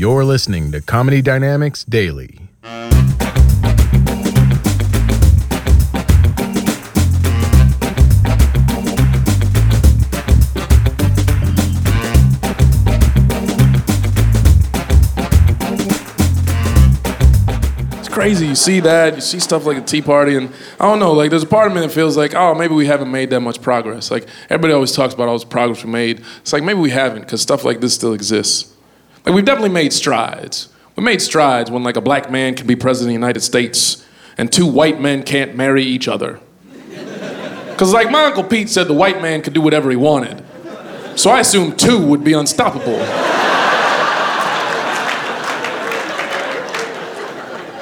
You're listening to Comedy Dynamics Daily. It's crazy. You see that, you see stuff like a Tea Party, and I don't know, like there's a part of me that feels like, oh, maybe we haven't made that much progress. Like everybody always talks about all this progress we made. It's like maybe we haven't, because stuff like this still exists. Like we've definitely made strides. We made strides when like a black man can be president of the United States and two white men can't marry each other. Because like my Uncle Pete said the white man could do whatever he wanted. So I assumed two would be unstoppable.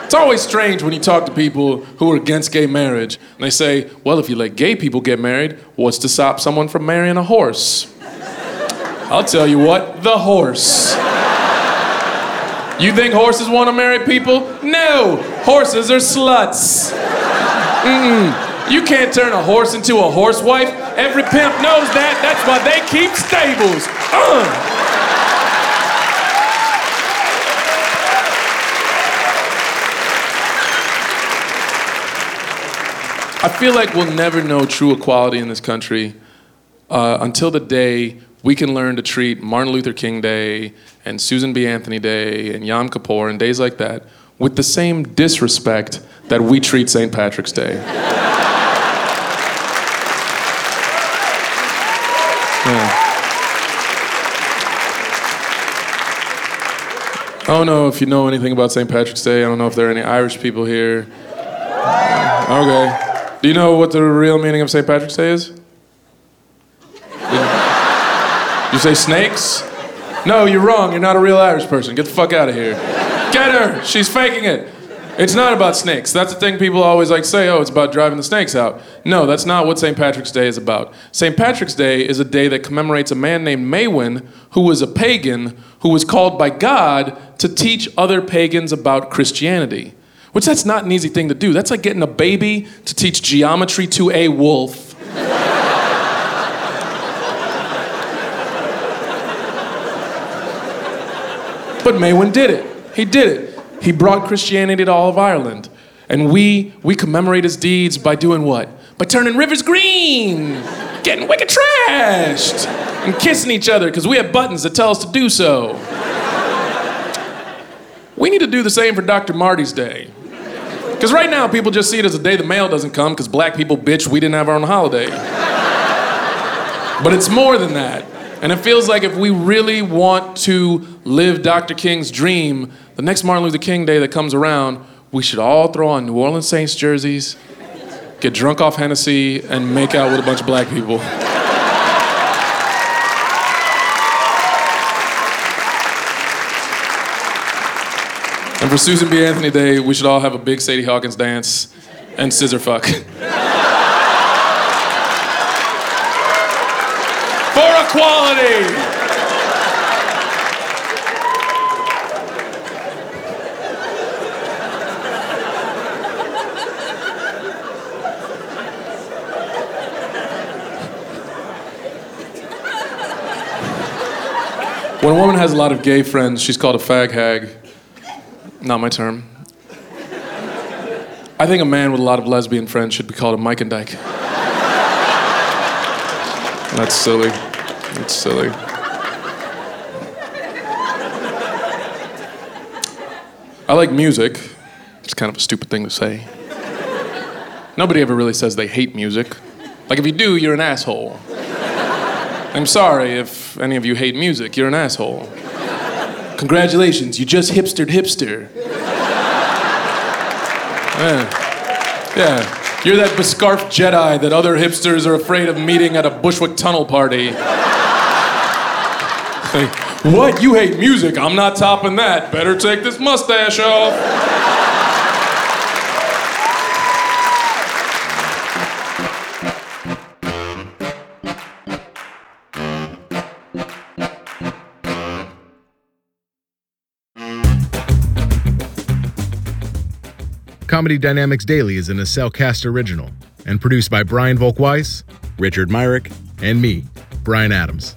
It's always strange when you talk to people who are against gay marriage and they say, well, if you let gay people get married, what's to stop someone from marrying a horse? I'll tell you what, the horse. You think horses want to marry people? No, horses are sluts. Mm-mm. You can't turn a horse into a horsewife. Every pimp knows that. That's why they keep stables. Uh. I feel like we'll never know true equality in this country uh, until the day we can learn to treat Martin Luther King Day and Susan B. Anthony Day and Yom Kippur and days like that with the same disrespect that we treat St. Patrick's Day. Yeah. I don't know if you know anything about St. Patrick's Day. I don't know if there are any Irish people here. Okay. Do you know what the real meaning of St. Patrick's Day is? You say snakes? No, you're wrong. You're not a real Irish person. Get the fuck out of here. Get her. She's faking it. It's not about snakes. That's the thing people always like say, oh, it's about driving the snakes out. No, that's not what St. Patrick's Day is about. St. Patrick's Day is a day that commemorates a man named Maewyn who was a pagan who was called by God to teach other pagans about Christianity. Which that's not an easy thing to do. That's like getting a baby to teach geometry to a wolf. But Maewyn did it. He did it. He brought Christianity to all of Ireland. And we we commemorate his deeds by doing what? By turning rivers green, getting wicked trashed, and kissing each other because we have buttons that tell us to do so. We need to do the same for Dr. Marty's Day. Because right now, people just see it as a day the mail doesn't come because black people bitch we didn't have our own holiday. But it's more than that. And it feels like if we really want to live Dr. King's dream, the next Martin Luther King Day that comes around, we should all throw on New Orleans Saints jerseys, get drunk off Hennessy, and make out with a bunch of black people. And for Susan B. Anthony Day, we should all have a big Sadie Hawkins dance and scissor fuck. for equality! When a woman has a lot of gay friends, she's called a fag hag. Not my term. I think a man with a lot of lesbian friends should be called a Mike and Dyke. That's silly. That's silly. I like music. It's kind of a stupid thing to say. Nobody ever really says they hate music. Like, if you do, you're an asshole. I'm sorry if any of you hate music, you're an asshole. Congratulations, you just hipstered hipster. Yeah. yeah. You're that bescarfed Jedi that other hipsters are afraid of meeting at a Bushwick Tunnel party. Like, what? You hate music? I'm not topping that. Better take this mustache off. Comedy Dynamics Daily is an Acelcast original and produced by Brian Volkweiss, Richard Myrick, and me, Brian Adams.